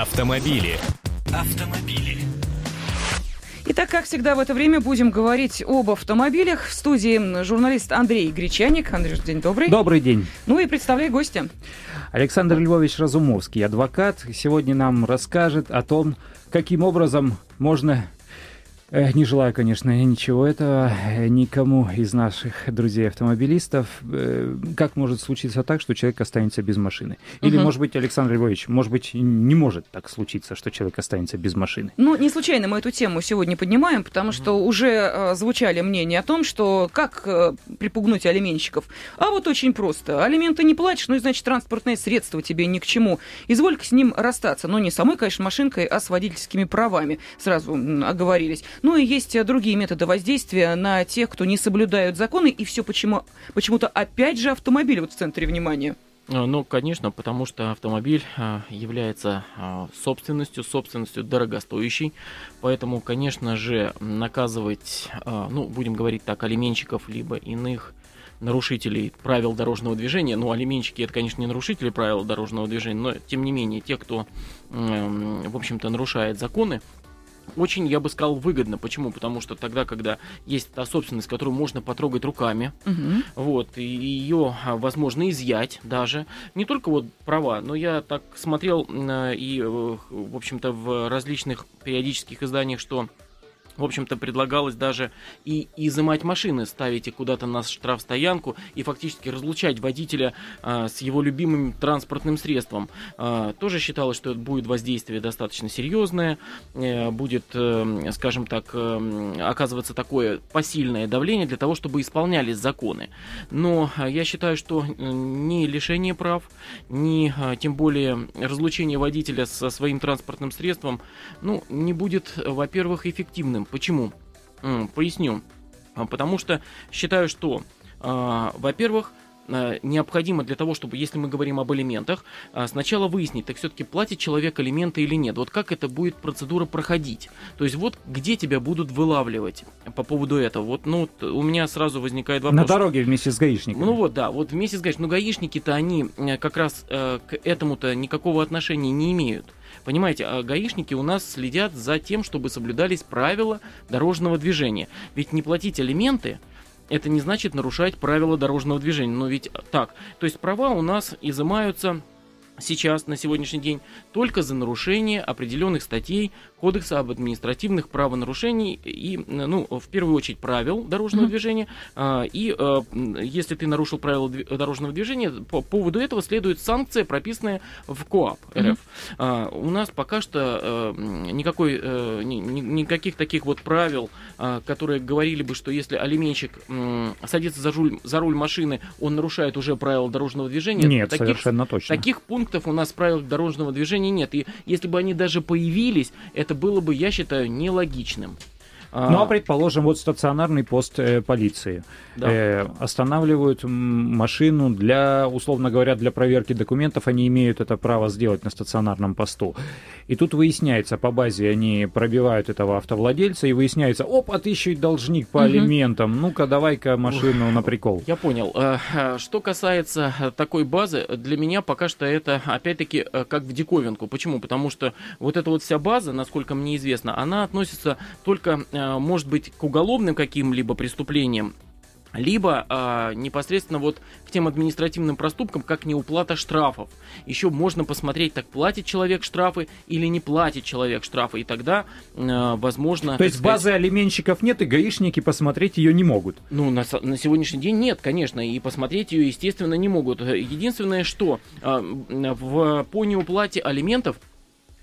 Автомобили. Автомобили. Итак, как всегда в это время будем говорить об автомобилях. В студии журналист Андрей Гречаник. Андрей, день добрый. Добрый день. Ну и представляй гостя. Александр Львович Разумовский, адвокат, сегодня нам расскажет о том, каким образом можно не желаю, конечно, ничего этого э, никому из наших друзей-автомобилистов. Э, как может случиться так, что человек останется без машины? Или, угу. может быть, Александр Львович, может быть, не может так случиться, что человек останется без машины? Ну, не случайно мы эту тему сегодня поднимаем, потому что уже э, звучали мнения о том, что как э, припугнуть алименщиков. А вот очень просто. Алименты не платишь, ну и, значит, транспортное средство тебе ни к чему. Изволь с ним расстаться. Но не самой, конечно, машинкой, а с водительскими правами. Сразу оговорились. Ну и есть э, другие методы воздействия на тех, кто не соблюдают законы, и все почему, почему-то опять же автомобиль вот в центре внимания. А, ну, конечно, потому что автомобиль а, является а, собственностью, собственностью дорогостоящей, поэтому, конечно же, наказывать, ну, будем говорить так, алименщиков, либо иных нарушителей правил дорожного движения, ну, алименщики это, конечно, не нарушители правил дорожного движения, но, тем не менее, те, кто, в общем-то, нарушает законы, очень, я бы сказал, выгодно. Почему? Потому что тогда, когда есть та собственность, которую можно потрогать руками, угу. вот, и ее а, возможно изъять даже. Не только вот права, но я так смотрел и, э, в общем-то, в различных периодических изданиях, что в общем-то, предлагалось даже и изымать машины, ставить их куда-то на штрафстоянку и фактически разлучать водителя а, с его любимым транспортным средством. А, тоже считалось, что это будет воздействие достаточно серьезное, а, будет, а, скажем так, а, оказываться такое посильное давление для того, чтобы исполнялись законы. Но я считаю, что ни лишение прав, ни а, тем более разлучение водителя со своим транспортным средством, ну, не будет, во-первых, эффективным Почему? Поясню. А, потому что считаю, что, а, во-первых, необходимо для того, чтобы, если мы говорим об элементах, сначала выяснить, так все-таки платит человек элементы или нет. Вот как это будет процедура проходить. То есть вот где тебя будут вылавливать по поводу этого. Вот, ну, у меня сразу возникает вопрос. На дороге вместе с гаишниками. Ну вот, да, вот вместе с гаишниками. Но гаишники-то они э, как раз э, к этому-то никакого отношения не имеют. Понимаете, а гаишники у нас следят за тем, чтобы соблюдались правила дорожного движения. Ведь не платить алименты это не значит нарушать правила дорожного движения. Но ведь так. То есть права у нас изымаются сейчас, на сегодняшний день, только за нарушение определенных статей Кодекса об административных правонарушениях и, ну, в первую очередь, правил дорожного mm-hmm. движения. А, и а, если ты нарушил правила дорожного движения, по поводу этого следует санкция, прописанная в КОАП РФ. Mm-hmm. А, у нас пока что никакой, э, никаких таких вот правил, которые говорили бы, что если алименщик садится за руль, за руль машины, он нарушает уже правила дорожного движения. Нет, таких, совершенно точно. Таких пунктов у нас в правилах дорожного движения нет. И если бы они даже появились, это было бы, я считаю, нелогичным. Ну а предположим, вот стационарный пост э, полиции. Да. Э, останавливают машину для, условно говоря, для проверки документов, они имеют это право сделать на стационарном посту. И тут выясняется, по базе они пробивают этого автовладельца, и выясняется, оп, а ты еще и должник по угу. алиментам, ну-ка давай-ка машину на прикол. Я понял. Э, э, что касается э, такой базы, для меня пока что это, опять-таки, как в диковинку. Почему? Потому что вот эта вот вся база, насколько мне известно, она относится только может быть, к уголовным каким-либо преступлениям, либо э, непосредственно вот к тем административным проступкам, как неуплата штрафов. Еще можно посмотреть, так платит человек штрафы или не платит человек штрафы, и тогда, э, возможно... То есть сказать, базы алименщиков нет, и гаишники посмотреть ее не могут? Ну, на, на сегодняшний день нет, конечно, и посмотреть ее, естественно, не могут. Единственное, что э, в, по неуплате алиментов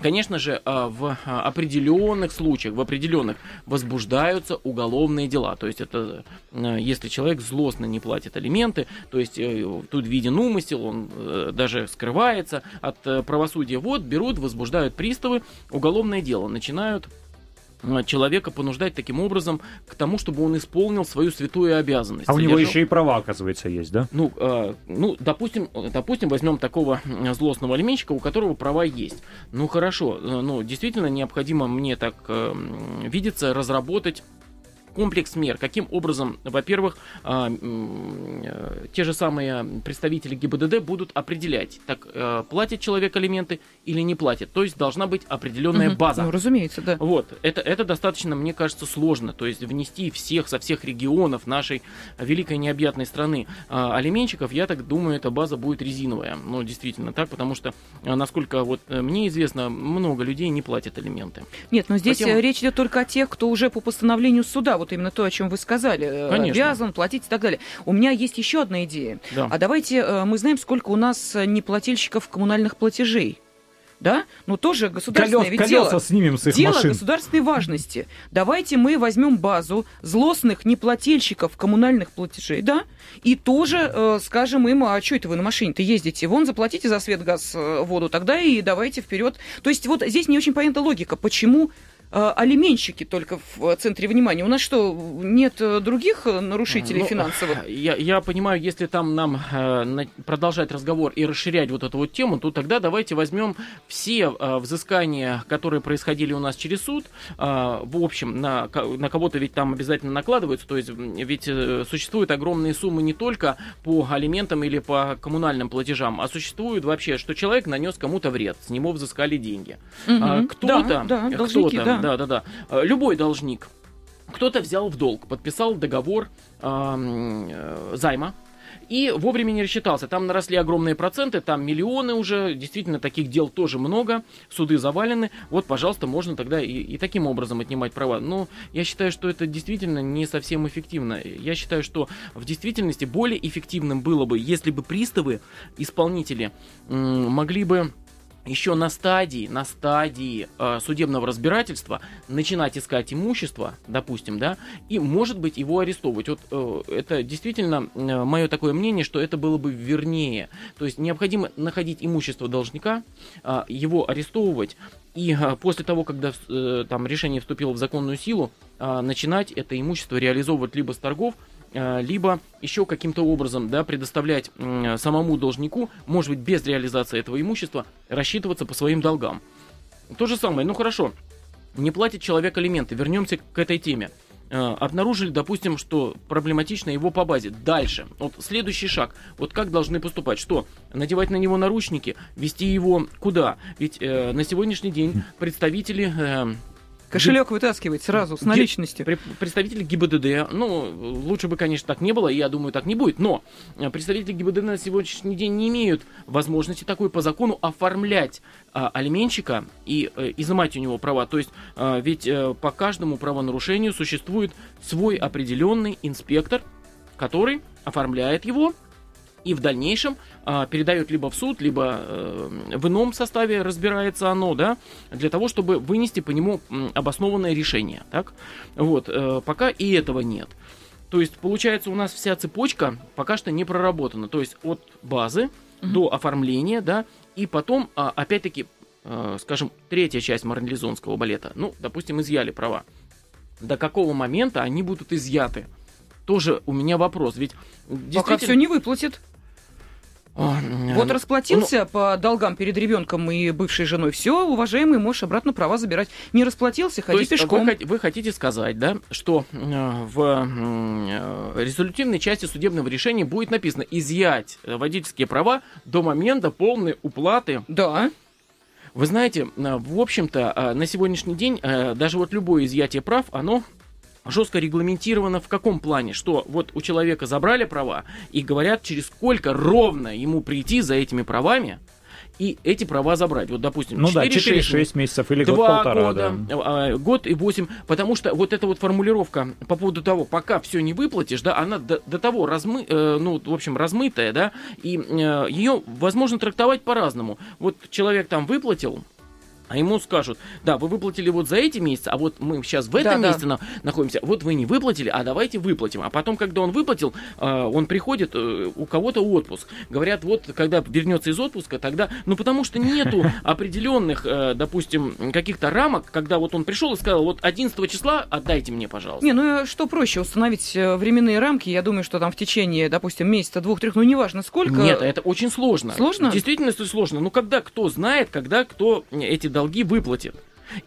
Конечно же, а, в а, определенных случаях, в определенных возбуждаются уголовные дела. То есть это а, если человек злостно не платит алименты, то есть э, тут виден умысел, он э, даже скрывается от э, правосудия. Вот берут, возбуждают приставы, уголовное дело, начинают человека понуждать таким образом к тому, чтобы он исполнил свою святую обязанность. А у него еще и права, оказывается, есть, да? Ну, э, ну допустим, допустим, возьмем такого злостного алименщика, у которого права есть. Ну, хорошо, э, ну, действительно необходимо мне так э, видится разработать комплекс мер. Каким образом, во-первых, а, э, те же самые представители ГИБДД будут определять, так э, платит человек алименты или не платит. То есть должна быть определенная Мгм. база. Ну, разумеется, да. Вот, это, это достаточно, мне кажется, сложно. То есть внести всех со всех регионов нашей великой необъятной страны а, алименщиков, я так думаю, эта база будет резиновая. Ну, действительно так, потому что, а, насколько вот э, мне известно, много людей не платят алименты. Нет, но здесь Хотя- речь идет только о тех, кто уже по постановлению суда, вот именно то, о чем вы сказали, э, Конечно. обязан платить и так далее. У меня есть еще одна идея. Да. А давайте э, мы знаем, сколько у нас э, неплательщиков коммунальных платежей. Да? Ну, тоже государственное Колес- ведь колеса дело. снимем с их Дело машин. государственной важности. Давайте мы возьмем базу злостных неплательщиков коммунальных платежей, да, и тоже э, скажем им, а что это вы на машине-то ездите? Вон, заплатите за свет, газ, воду, тогда и давайте вперед. То есть вот здесь не очень понятна логика, почему алименщики только в э, центре внимания. У нас что, нет э, других э, нарушителей Ну, финансовых? Я, я понимаю, если там нам э, на- продолжать разговор и расширять вот эту вот тему, то тогда давайте возьмем все э, взыскания, которые происходили у нас через суд, э, в общем, на, на кого-то ведь там обязательно накладываются, то есть ведь э, существуют огромные суммы не только по алиментам или по коммунальным платежам, а существует вообще, что человек нанес кому-то вред, с него взыскали деньги. Мгм. кто-то, да, да, кто-то, да. Да, да, да, э, любой должник, кто-то взял в долг, подписал договор э, займа и вовремя не рассчитался. Там наросли огромные проценты, там миллионы уже, действительно таких дел тоже много, суды завалены. Вот, пожалуйста, можно тогда и, и таким образом отнимать права. Но я считаю, что это действительно не совсем эффективно. Я считаю, что в действительности более эффективным было бы, если бы приставы, исполнители, могли бы еще на стадии, на стадии э, судебного разбирательства начинать искать имущество, допустим, да, и, может быть, его арестовывать. Вот э, это действительно э, мое такое мнение, что это было бы вернее. То есть необходимо находить имущество должника, э, его арестовывать, и э, после того, когда э, там решение вступило в законную силу, э, начинать это имущество реализовывать либо с торгов, либо еще каким-то образом да, предоставлять самому должнику, может быть, без реализации этого имущества, рассчитываться по своим долгам. То же самое, ну хорошо, не платит человек алименты, вернемся к этой теме. Э, Обнаружили, допустим, что проблематично его по базе. Дальше. Вот следующий шаг. Вот как должны поступать? Что? Надевать на него наручники? Вести его куда? Ведь э, на сегодняшний день представители э, Кошелек вытаскивать сразу, с наличностью. Пре- Представители ГИБДД, ну, лучше бы, конечно, так не было, и я думаю, так не будет, но э, представители ГИБДД на сегодняшний день не имеют возможности такой по закону оформлять а, алименщика и э, изымать у него права. То есть, а, ведь по каждому правонарушению существует свой определенный инспектор, который оформляет его и в дальнейшем а, передает либо в суд, либо э, в ином составе разбирается оно, да, для того, чтобы вынести по нему обоснованное решение, так? Вот, э, пока и этого нет. То есть, получается, у нас вся цепочка пока что не проработана. То есть, от базы Мгм. до оформления, да, и потом, а, опять-таки, э, скажем, третья часть марлезонского балета, ну, допустим, изъяли права. До какого момента они будут изъяты? Тоже у меня вопрос, ведь Пока действительно... все не выплатит. А, Вот ну, расплатился по долгам перед ребенком и бывшей женой. Все, уважаемый, можешь обратно права забирать. Не расплатился, То ходи есть пешком. Вы, вы хотите сказать, да, что э, в э, резолютивной части судебного решения будет написано изъять водительские права до момента полной уплаты. Да. Вы знаете, э, в общем-то, на сегодняшний день даже вот любое изъятие прав, оно жестко регламентировано в каком плане, что вот у человека забрали права и говорят, через сколько ровно ему прийти за этими правами и эти права забрать. Вот, допустим, Ну да, 4-6 4-6 месяцев или Два год-полтора. года, да. а, год и восемь, потому что вот эта вот формулировка по поводу того, пока все не выплатишь, да, она до, до того размы, э, ну, в общем, размытая, да, и э, ее возможно трактовать по-разному. Вот человек там выплатил, а ему скажут, да, вы выплатили вот за эти месяцы, а вот мы сейчас в этом Да-да. месяце на- находимся, вот вы не выплатили, а давайте выплатим. А потом, когда он выплатил, э, он приходит, э, у кого-то отпуск. Говорят, вот когда вернется из отпуска, тогда, ну потому что нету определенных, э, допустим, каких-то рамок, когда вот он пришел и сказал, вот 11 числа отдайте мне, пожалуйста. Не, ну э, что проще, установить временные рамки, я думаю, что там в течение, допустим, месяца, двух-трех, ну неважно сколько. Нет, это очень сложно. Сложно? Действительно это сложно. Ну, когда кто знает, когда кто эти долги выплатит.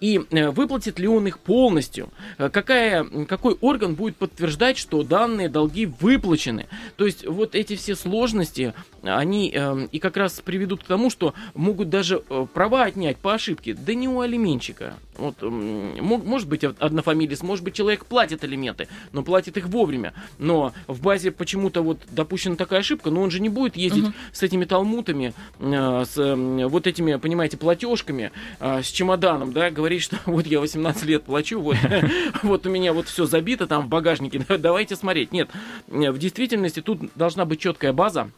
И э, выплатит ли он их полностью? Э, какая, какой орган будет подтверждать, что данные долги выплачены? То есть вот эти все сложности, они э, и как раз приведут к тому, что могут даже э, права отнять по ошибке. Да не у алименщика. Вот, э, может быть однофамилец, может быть человек платит алименты, но платит их вовремя. Но в базе почему-то вот допущена такая ошибка, но он же не будет ездить uh-huh. с этими талмутами, э, с э, вот этими, понимаете, платежками, э, с чемоданом, да, говорить, что вот я 18 лет плачу, вот, вот у меня вот все забито там в багажнике, давайте смотреть. Нет, в действительности тут должна быть четкая база,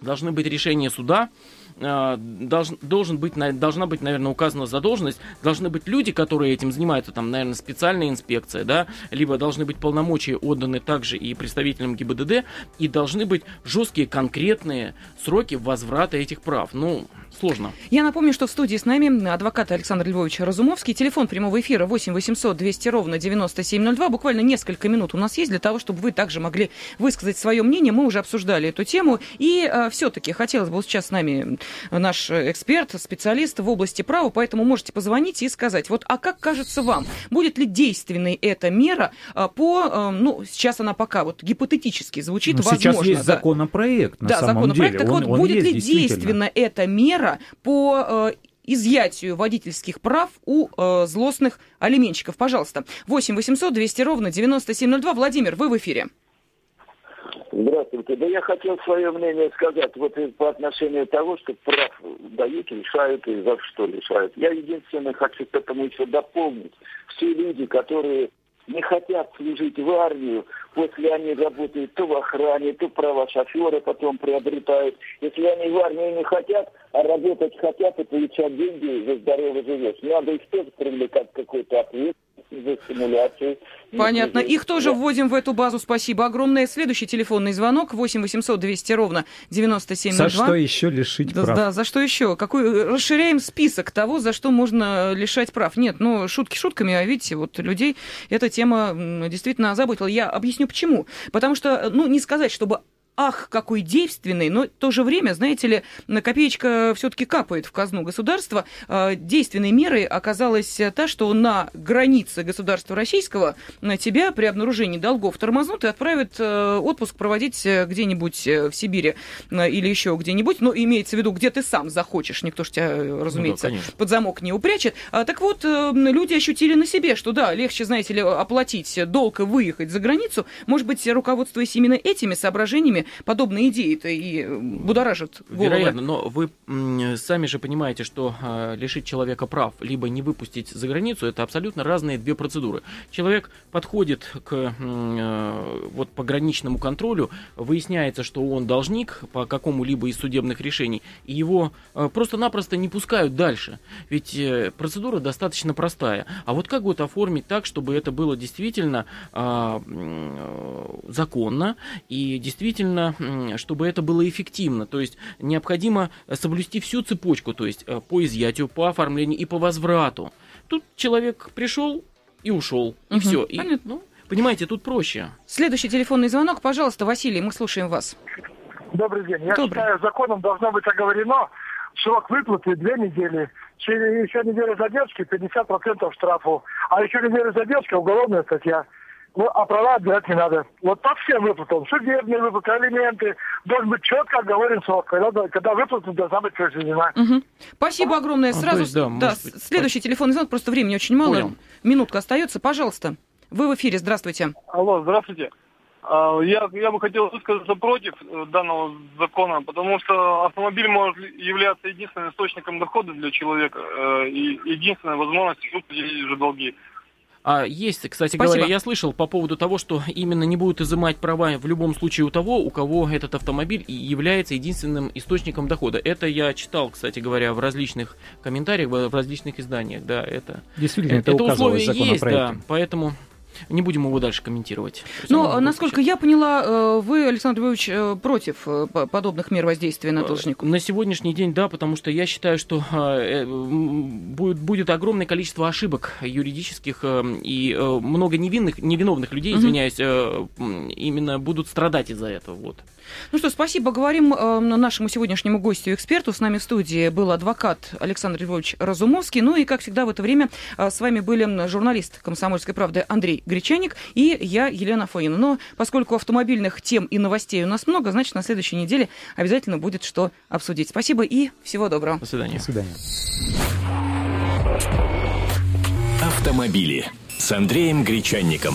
должны быть решения суда, э, долж, должен быть, должна быть, наверное, указана задолженность, должны быть люди, которые этим занимаются, там, наверное, специальная инспекция, да, либо должны быть полномочия отданы также и представителям ГИБДД, и должны быть жесткие конкретные сроки возврата этих прав. Ну, сложно. Я напомню, что в студии с нами адвокат Александр Львович Разумовский. Телефон прямого эфира 8 800 200 ровно 9702. Буквально несколько минут у нас есть для того, чтобы вы также могли высказать свое мнение. Мы уже обсуждали эту тему. И э, все-таки хотелось бы сейчас с нами наш эксперт, специалист в области права, поэтому можете позвонить и сказать, вот, а как кажется вам, будет ли действенной эта мера э, по, э, ну, сейчас она пока вот гипотетически звучит, Но возможно. Сейчас есть да. законопроект, на да, самом законопроект. деле. Так он, вот, он будет есть, ли действенна эта мера по изъятию водительских прав у э, злостных алименщиков. Пожалуйста, 8 800 200 ровно 9702. Владимир, вы в эфире. Здравствуйте. Да я хотел свое мнение сказать вот по отношению того, что прав дают, лишают и за что лишают. Я единственное хочу к этому еще дополнить. Все люди, которые не хотят служить в армию, после они работают то в охране, то права шофера потом приобретают. Если они в армию не хотят, а работать хотят и получать деньги, за здорово живешь. Надо их тоже привлекать какой-то ответ за стимуляцию. Понятно. Их тоже да. вводим в эту базу. Спасибо огромное. Следующий телефонный звонок 8 800 200 ровно 9702. За что еще лишить да, прав? Да, за что еще? Какой... Расширяем список того, за что можно лишать прав. Нет, ну, шутки шутками, а видите, вот людей эта тема действительно озаботила. Я объясню почему. Потому что, ну, не сказать, чтобы ах, какой действенный, но в то же время, знаете ли, копеечка все-таки капает в казну государства. А, действенной мерой оказалась та, что на границе государства российского на тебя при обнаружении долгов тормознут и отправят э, отпуск проводить э, где-нибудь э, в Сибири или еще где-нибудь. Но имеется в виду, где ты сам захочешь. Никто же тебя, разумеется, ну да, под замок не упрячет. А, так вот, люди ощутили на себе, что да, легче, знаете ли, оплатить долг и выехать за границу. Может быть, руководствуясь именно этими соображениями, подобные идеи-то и будоражат головы. Вероятно, но вы сами же понимаете, что э, лишить человека прав, либо не выпустить за границу, это абсолютно разные две процедуры. Человек подходит к э, вот пограничному контролю, выясняется, что он должник по какому-либо из судебных решений, и его э, просто-напросто не пускают дальше. Ведь э, процедура достаточно простая. А вот как вот оформить так, чтобы это было действительно э, законно и действительно действительно, чтобы это было эффективно. То есть необходимо соблюсти всю цепочку, то есть э, по изъятию, по оформлению и по возврату. Тут человек пришел и ушел, и угу. все. И, ну, понимаете, тут проще. Следующий телефонный звонок, пожалуйста, Василий, мы слушаем вас. Добрый день. Я Добрый. считаю, законом должно быть оговорено срок выплаты две недели. Через еще неделю задержки 50% штрафу. А еще неделю задержки уголовная статья. Ну, а права отбирать не надо. Вот по всем выплатам. Судебные выплаты, алименты. Должен быть четко оговорен срок, когда, когда выплата должна быть произведена. Угу. Спасибо огромное. Ну, Сразу, есть, да, да, быть, следующий телефонный звонок, просто времени очень мало. Понял. Минутка остается. Пожалуйста. Вы в эфире. Здравствуйте. Алло, здравствуйте. А, я, я бы хотел высказаться против данного закона, потому что автомобиль может являться единственным источником дохода для человека э, и единственной возможностью выплатить же долги. А есть, кстати Спасибо. говоря, я слышал по поводу того, что именно не будут изымать права в любом случае у того, у кого этот автомобиль является единственным источником дохода. Это я читал, кстати говоря, в различных комментариях, в различных изданиях. Да, это, Действительно, это, это условие есть, да, поэтому не будем его дальше комментировать. Но, насколько я поняла, э, вы, Александр Львович, э, против э, подобных мер воздействия на должника? На сегодняшний день, да, потому что я считаю, что будет, будет огромное количество ошибок юридических, и много невинных, невиновных людей, извиняюсь, м, именно будут страдать из-за этого. Вот. Ну что, спасибо. Говорим нашему сегодняшнему гостю, эксперту. С нами в студии был адвокат Александр Львович Разумовский. Ну и, как всегда, в это время с вами были журналист «Комсомольской правды» Андрей Гречаник и я, Елена Фонина. Но поскольку автомобильных тем и новостей у нас много, значит, на следующей неделе обязательно будет что обсудить. Спасибо и всего доброго. До свидания. До свидания. Автомобили с Андреем Гречанником.